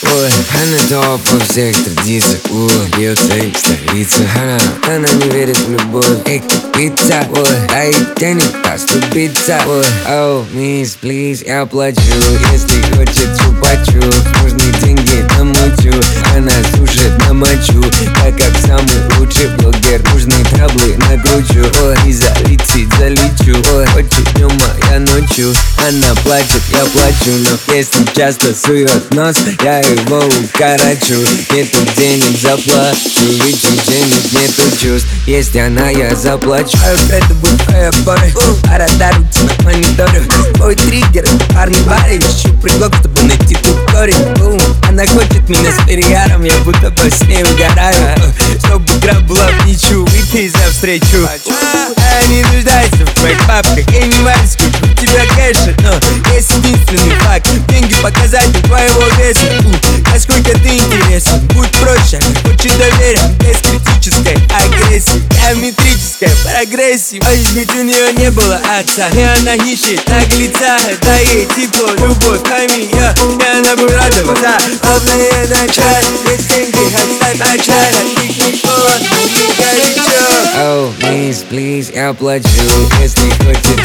Ой, она топ по всех традициях. Ой, бьется и столица Она, она не верит в любовь Эй, пицца Ой, дай денег оступиться. Ой, оу, мисс, плиз, я плачу. Если хочет чупачу. Нужны ночью Она плачет, я плачу Но если часто сует нос. Я его укорочу. Нету денег, заплачу. Ведь у денег нету чувств Если она, я заплачу. Это будет твоя пора Арадару на мониторе. Твой триггер, парни баре Ищу предлог, чтобы найти тут корень. Она хочет меня с переяром Я будто по с ней угораю. Чтобы игра была в ничью Выйти за встречу. Я не нуждаюсь в твоих бабках Я не варю кэша Но есть единственный факт. Деньги показатель твоего веса. У, Насколько ты интересен. Будь проще, хочет доверия Без критической агрессии. Геометрической прогрессии. А ведь у нее не было отца. И она ищет наглеца. Да ей тепло, любовь, пойми я И она будет радоваться. Главное начать Без деньги начать. От них никого не горячо Оу, мисс, плиз, я плачу. Если хочет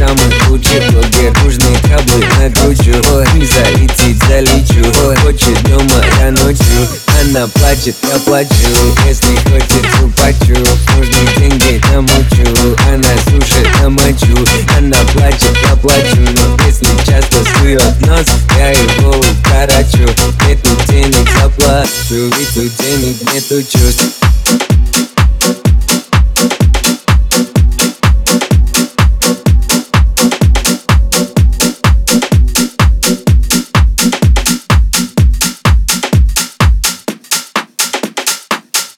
самый лучший блогер Нужны траблы накручу Ой, не залетит, залечу. Ой, хочет дома, я ночью. Она плачет, я плачу. Если хочет чупачу Нужны деньги на мучу Она сушит на мочу Она плачет, я плачу. Но если часто сует нос Я его укорочу. Нету денег, заплачу. Ведь у денег нету чувств